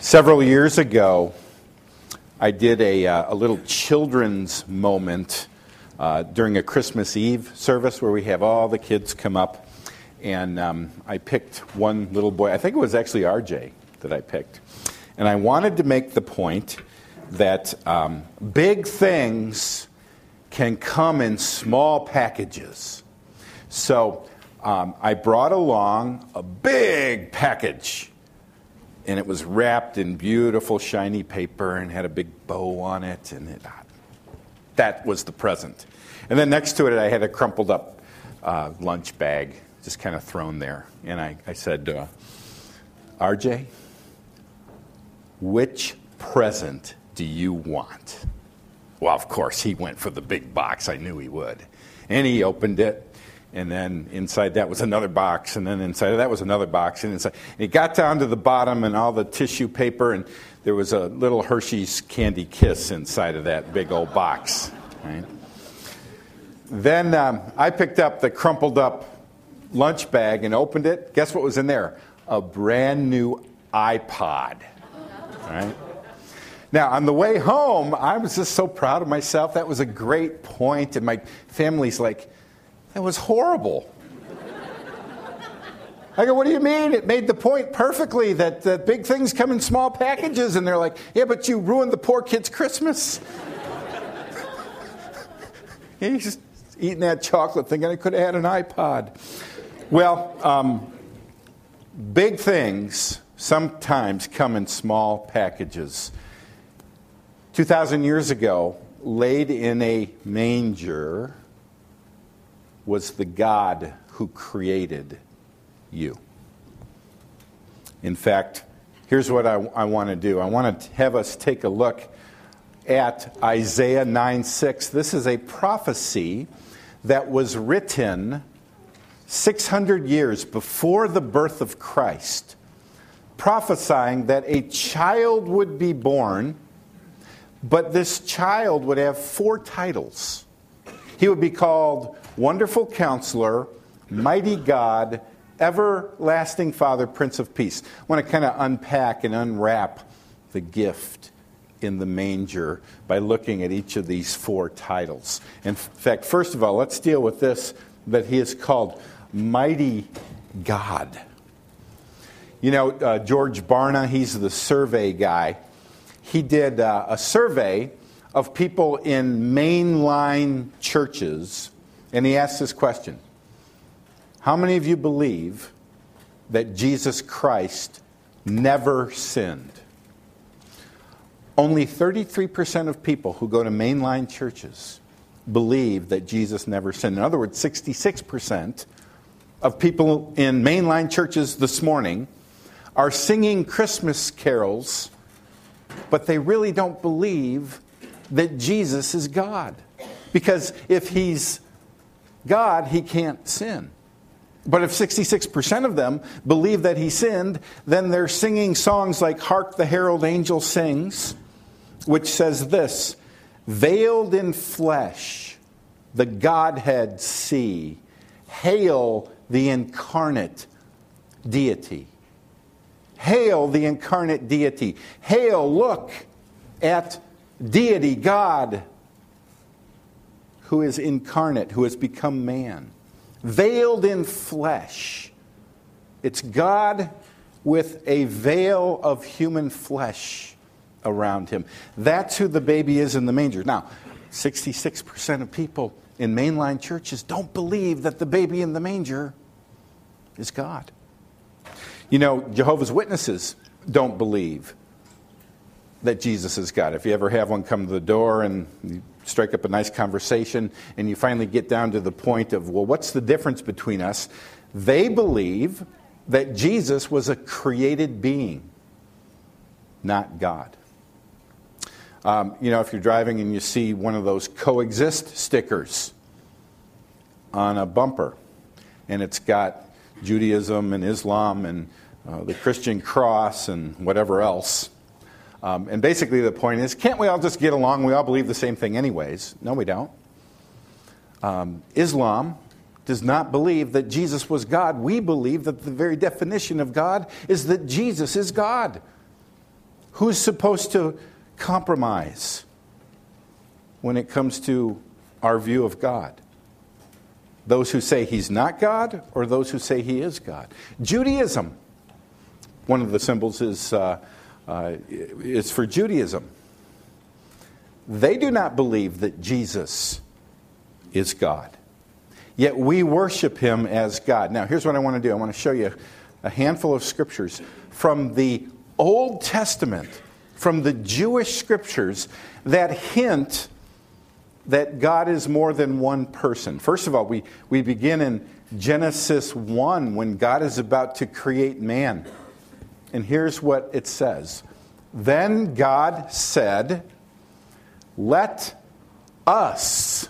Several years ago, I did a, uh, a little children's moment uh, during a Christmas Eve service where we have all the kids come up. And um, I picked one little boy, I think it was actually RJ that I picked. And I wanted to make the point that um, big things can come in small packages. So um, I brought along a big package and it was wrapped in beautiful shiny paper and had a big bow on it and it, that was the present. And then next to it i had a crumpled up uh, lunch bag just kind of thrown there. And i, I said uh, rj which present do you want? Well of course he went for the big box. I knew he would. And he opened it and then inside that was another box, and then inside of that was another box, and inside. And it got down to the bottom and all the tissue paper, and there was a little Hershey's Candy Kiss inside of that big old box. Right? Then um, I picked up the crumpled up lunch bag and opened it. Guess what was in there? A brand new iPod. Right? Now, on the way home, I was just so proud of myself. That was a great point, and my family's like, that was horrible. I go, what do you mean? It made the point perfectly that, that big things come in small packages. And they're like, yeah, but you ruined the poor kid's Christmas. He's eating that chocolate thinking I could have had an iPod. Well, um, big things sometimes come in small packages. 2,000 years ago, laid in a manger was the God who created you. In fact, here's what I, I want to do I want to have us take a look at Isaiah 9 6. This is a prophecy that was written 600 years before the birth of Christ, prophesying that a child would be born, but this child would have four titles. He would be called Wonderful Counselor, Mighty God, Everlasting Father, Prince of Peace. I want to kind of unpack and unwrap the gift in the manger by looking at each of these four titles. In fact, first of all, let's deal with this that he is called Mighty God. You know, uh, George Barna, he's the survey guy. He did uh, a survey of people in mainline churches and he asked this question How many of you believe that Jesus Christ never sinned? Only 33% of people who go to mainline churches believe that Jesus never sinned. In other words, 66% of people in mainline churches this morning are singing Christmas carols, but they really don't believe that Jesus is God. Because if he's God, he can't sin. But if 66% of them believe that he sinned, then they're singing songs like Hark the Herald Angel Sings, which says this Veiled in flesh, the Godhead see. Hail the incarnate deity. Hail the incarnate deity. Hail, look at deity, God who is incarnate, who has become man, veiled in flesh. It's God with a veil of human flesh around him. That's who the baby is in the manger. Now, 66% of people in mainline churches don't believe that the baby in the manger is God. You know, Jehovah's Witnesses don't believe that Jesus has got. If you ever have one come to the door and you strike up a nice conversation and you finally get down to the point of, well, what's the difference between us? They believe that Jesus was a created being, not God. Um, you know, if you're driving and you see one of those coexist stickers on a bumper, and it's got Judaism and Islam and uh, the Christian cross and whatever else, um, and basically, the point is can't we all just get along? We all believe the same thing, anyways. No, we don't. Um, Islam does not believe that Jesus was God. We believe that the very definition of God is that Jesus is God. Who's supposed to compromise when it comes to our view of God? Those who say he's not God or those who say he is God? Judaism. One of the symbols is, uh, uh, is for Judaism. They do not believe that Jesus is God. Yet we worship him as God. Now, here's what I want to do I want to show you a handful of scriptures from the Old Testament, from the Jewish scriptures, that hint that God is more than one person. First of all, we, we begin in Genesis 1 when God is about to create man. And here's what it says Then God said, Let us,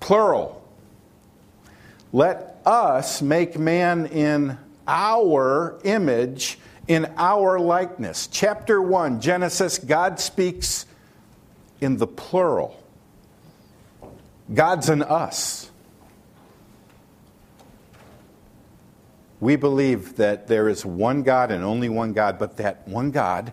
plural, let us make man in our image, in our likeness. Chapter 1, Genesis, God speaks in the plural. God's an us. We believe that there is one God and only one God, but that one God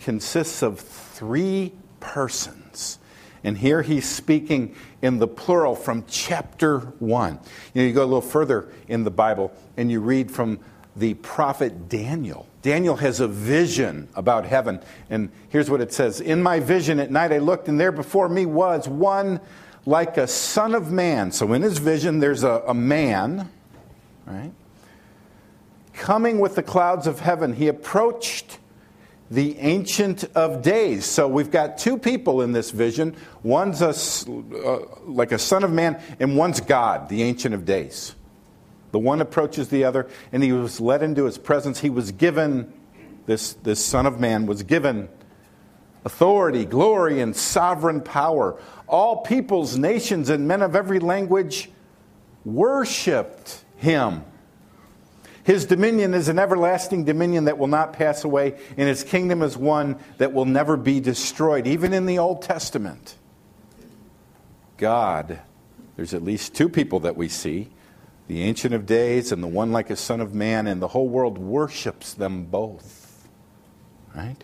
consists of three persons. And here he's speaking in the plural from chapter 1. You, know, you go a little further in the Bible and you read from the prophet Daniel. Daniel has a vision about heaven. And here's what it says In my vision at night I looked, and there before me was one like a son of man. So in his vision, there's a, a man, right? Coming with the clouds of heaven. He approached the Ancient of Days. So we've got two people in this vision. One's a, uh, like a son of man, and one's God, the Ancient of Days. The one approaches the other, and he was led into his presence. He was given, this, this Son of Man was given authority, glory, and sovereign power. All peoples, nations, and men of every language worshiped him. His dominion is an everlasting dominion that will not pass away, and his kingdom is one that will never be destroyed. Even in the Old Testament, God, there's at least two people that we see the Ancient of Days and the one like a Son of Man, and the whole world worships them both. Right?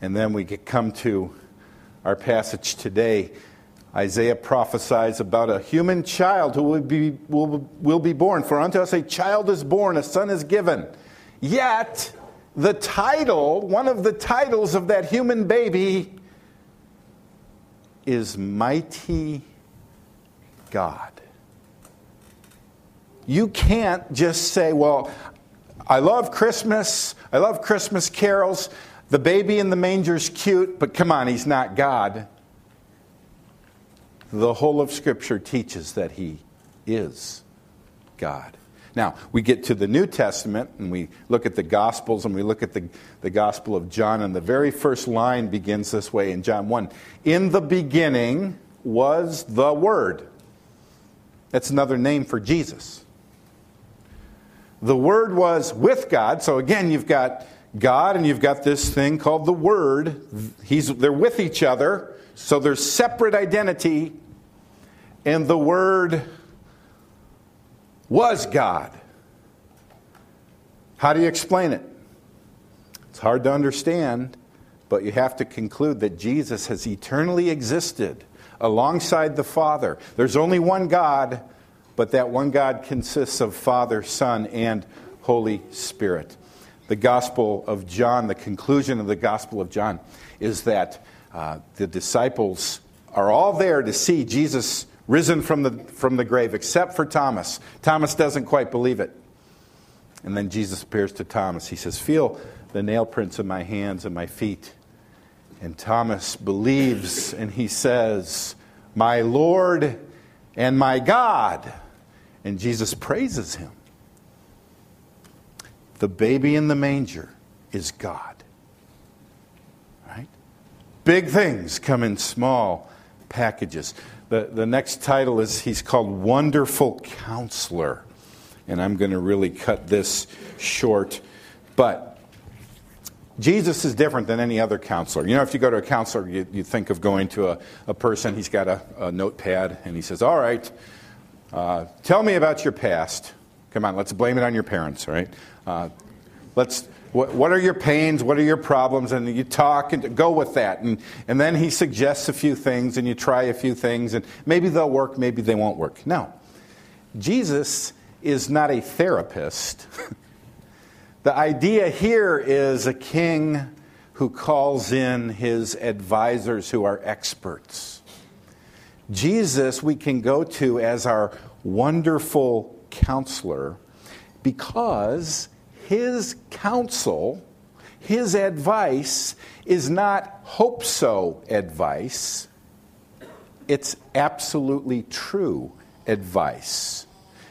And then we come to our passage today. Isaiah prophesies about a human child who will be, will, will be born. For unto us a child is born, a son is given. Yet, the title, one of the titles of that human baby, is Mighty God. You can't just say, well, I love Christmas, I love Christmas carols, the baby in the manger's cute, but come on, he's not God the whole of Scripture teaches that He is God. Now, we get to the New Testament and we look at the Gospels and we look at the, the Gospel of John, and the very first line begins this way in John 1 In the beginning was the Word. That's another name for Jesus. The Word was with God. So again, you've got God and you've got this thing called the Word. He's, they're with each other, so there's separate identity and the Word was God. How do you explain it? It's hard to understand, but you have to conclude that Jesus has eternally existed alongside the Father. There's only one God, but that one God consists of Father, Son, and Holy Spirit. The Gospel of John, the conclusion of the Gospel of John, is that uh, the disciples are all there to see Jesus risen from the, from the grave, except for Thomas. Thomas doesn't quite believe it. And then Jesus appears to Thomas. He says, Feel the nail prints in my hands and my feet. And Thomas believes and he says, My Lord and my God. And Jesus praises him. The baby in the manger is God. Big things come in small packages. The, the next title is he's called Wonderful Counselor. And I'm going to really cut this short. But Jesus is different than any other counselor. You know, if you go to a counselor, you, you think of going to a, a person, he's got a, a notepad, and he says, All right, uh, tell me about your past. Come on, let's blame it on your parents, all right? Uh, let's, What, what are your pains? What are your problems? And you talk and go with that. And, and then he suggests a few things and you try a few things and maybe they'll work, maybe they won't work. No. Jesus is not a therapist. the idea here is a king who calls in his advisors who are experts. Jesus, we can go to as our wonderful counselor because his counsel, his advice, is not hope so advice, it's absolutely true advice.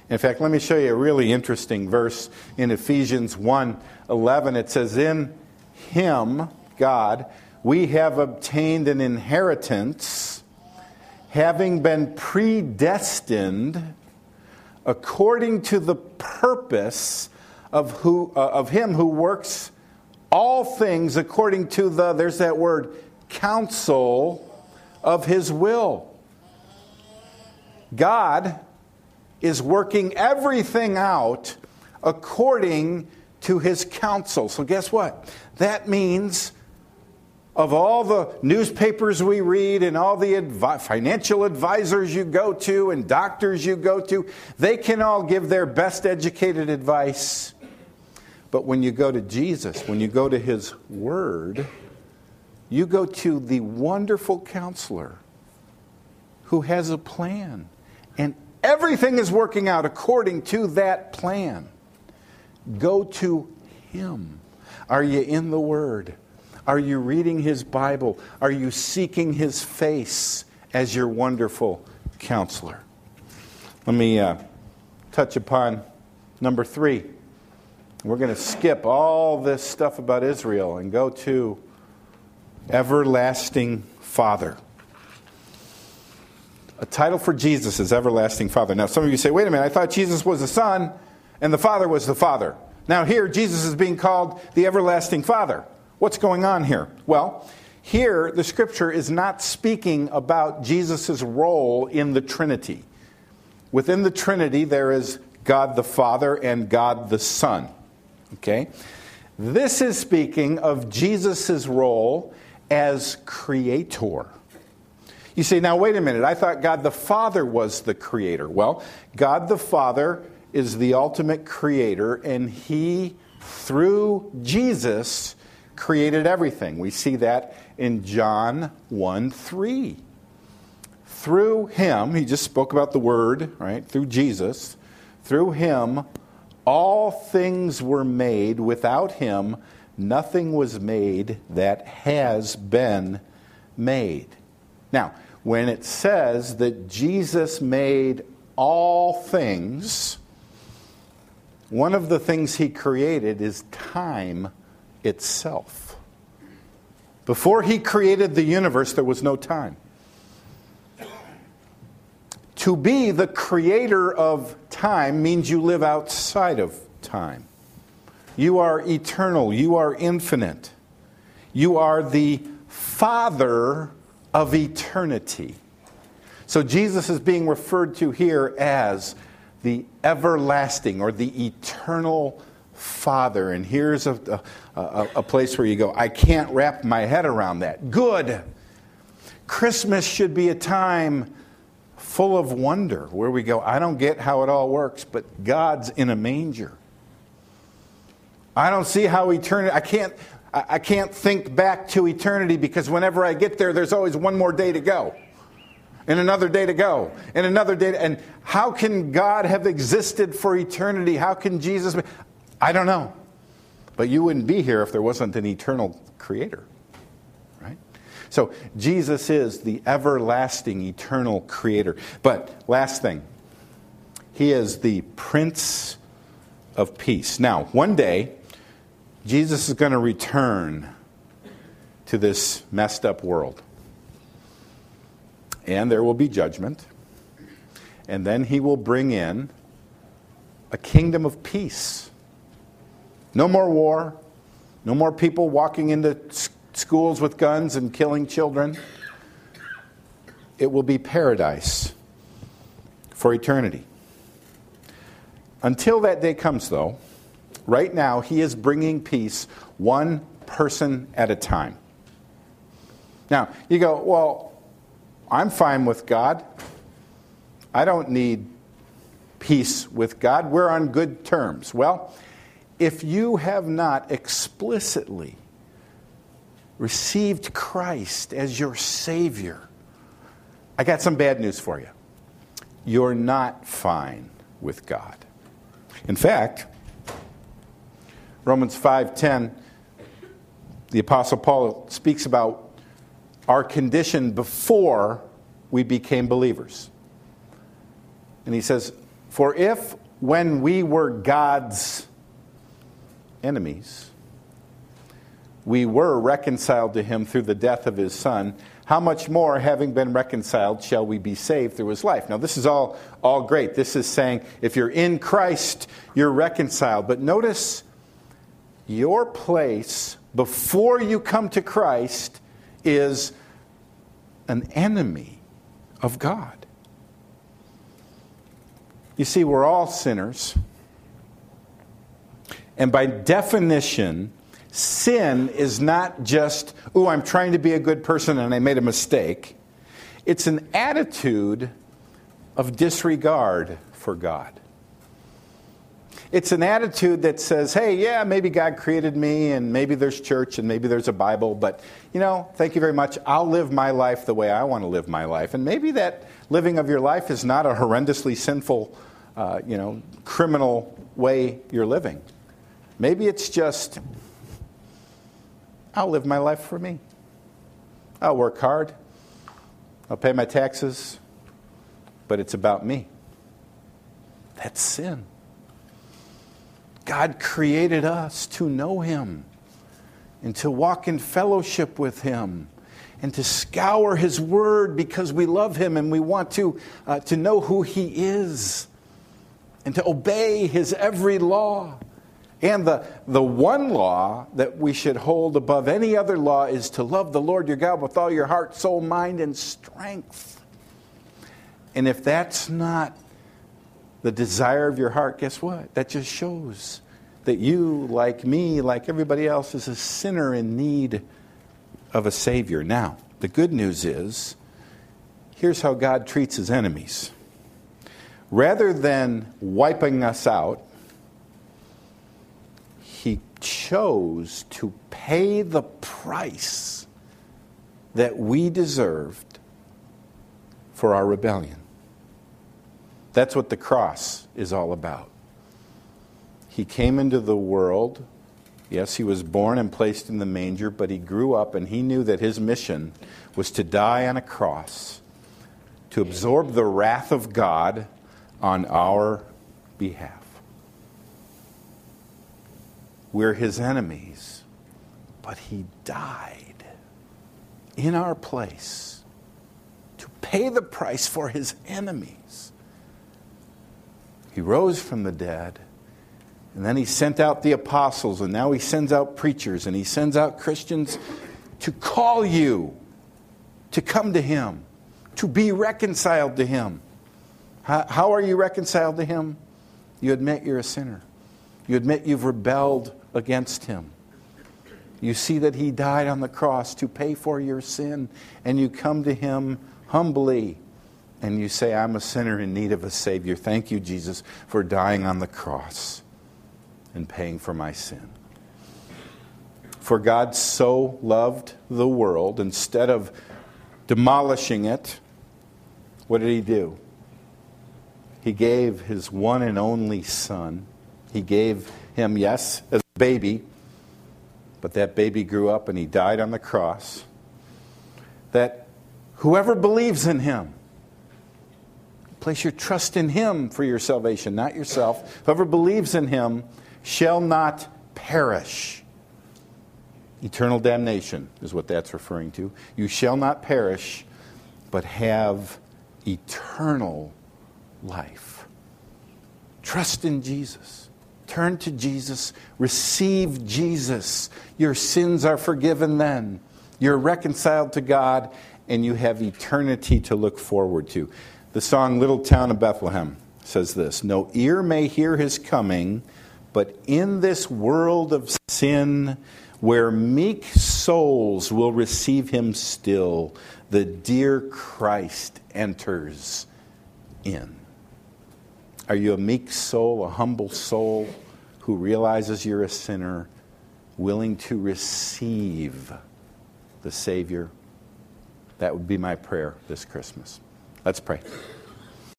In fact, let me show you a really interesting verse in Ephesians 1 11. It says, In him, God, we have obtained an inheritance, having been predestined according to the purpose of, who, uh, of him who works all things according to the, there's that word, counsel of his will. God is working everything out according to his counsel. So, guess what? That means of all the newspapers we read and all the advi- financial advisors you go to and doctors you go to, they can all give their best educated advice. But when you go to Jesus, when you go to his word, you go to the wonderful counselor who has a plan. And everything is working out according to that plan. Go to him. Are you in the word? Are you reading his Bible? Are you seeking his face as your wonderful counselor? Let me uh, touch upon number three. We're going to skip all this stuff about Israel and go to Everlasting Father. A title for Jesus is Everlasting Father. Now, some of you say, wait a minute, I thought Jesus was the Son and the Father was the Father. Now, here, Jesus is being called the Everlasting Father. What's going on here? Well, here the scripture is not speaking about Jesus' role in the Trinity. Within the Trinity, there is God the Father and God the Son. Okay? This is speaking of Jesus' role as creator. You say, now wait a minute, I thought God the Father was the creator. Well, God the Father is the ultimate creator, and He, through Jesus, created everything. We see that in John 1 3. Through him, he just spoke about the word, right? Through Jesus, through him, all things were made. Without him, nothing was made that has been made. Now, when it says that Jesus made all things, one of the things he created is time itself. Before he created the universe, there was no time. To be the creator of time means you live outside of time. You are eternal, you are infinite, you are the Father of eternity. So Jesus is being referred to here as the everlasting or the eternal Father. And here's a, a, a, place where you go, I can't wrap my head around that. Good. Christmas should be a time full of wonder where we go, I don't get how it all works, but God's in a manger. I don't see how eternity, I can't, I can't think back to eternity because whenever I get there, there's always one more day to go and another day to go, and another day. To, and how can God have existed for eternity? How can Jesus? Be, I don't know. But you wouldn't be here if there wasn't an eternal creator. So Jesus is the everlasting, eternal creator. But last thing, he is the Prince of Peace. Now, one day, Jesus is going to return to this messed up world. And there will be judgment. And then he will bring in a kingdom of peace no more war. No more people walking into schools with guns and killing children. It will be paradise for eternity. Until that day comes, though, right now, He is bringing peace one person at a time. Now, you go, well, I'm fine with God. I don't need peace with God. We're on good terms. Well, if you have not explicitly received Christ as your Savior, I got some bad news for you. You're not fine with God. In fact, Romans 5:10 the apostle Paul speaks about our condition before we became believers. And he says, "For if when we were God's enemies, we were reconciled to him through the death of his son, how much more, having been reconciled, shall we be saved through his life? Now, this is all, all great. This is saying if you're in Christ, you're reconciled. But notice your place before you come to Christ is an enemy of God. You see, we're all sinners. And by definition, sin is not just, oh, I'm trying to be a good person and I made a mistake. It's an attitude of disregard for God. It's an attitude that says, hey, yeah, maybe God created me and maybe there's church and maybe there's a Bible, but, you know, thank you very much. I'll live my life the way I want to live my life. And maybe that living of your life is not a horrendously sinful, uh, you know, criminal way you're living. Maybe it's just, I'll live my life for me. I'll work hard. I'll pay my taxes. But it's about me. That's sin. God created us to know Him and to walk in fellowship with Him and to scour His Word because we love Him and we want to, uh, to know who He is and to obey His every law. And the, the one law that we should hold above any other law is to love the Lord your God with all your heart, soul, mind, and strength. And if that's not the desire of your heart, guess what? That just shows that you, like me, like everybody else, is a sinner in need of a Savior. Now, the good news is here's how God treats his enemies. Rather than wiping us out, he chose to pay the price that we deserved for our rebellion. That's what the cross is all about. He came into the world. Yes, he was born and placed in the manger, but he grew up and he knew that his mission was to die on a cross, to absorb the wrath of God on our behalf. We're his enemies, but he died in our place to pay the price for his enemies. He rose from the dead. And then he sent out the apostles, and now he sends out preachers, and he sends out Christians to call you to come to him, to be reconciled to him. How, are you reconciled to him? You admit you're a sinner, you admit you've rebelled against him. You see that he died on the cross to pay for your sin, and you come to him humbly and you say, I'm a sinner in need of a Savior. Thank you, Jesus, for dying on the cross and paying for my sin. For God so loved the world, instead of demolishing it, what did He do? He gave His one and only Son. He gave Him, yes, as baby, but that baby grew up and He died on the cross. That whoever believes in Him, Place your trust in Him for your salvation, not yourself. Whoever believes in Him shall not perish. Eternal damnation is what that's referring to. You shall not perish, but have eternal life. Trust in Jesus. Turn to Jesus. Receive Jesus. Your sins are forgiven then. You're reconciled to God, and you have eternity to look forward to. The song Little Town of Bethlehem says this No ear may hear his coming, But in this world of sin, where meek souls will receive him still, the dear Christ enters in. Are you a meek soul, a humble soul who realizes you're a sinner, willing to receive the Savior? That would be my prayer this Christmas. Let's pray.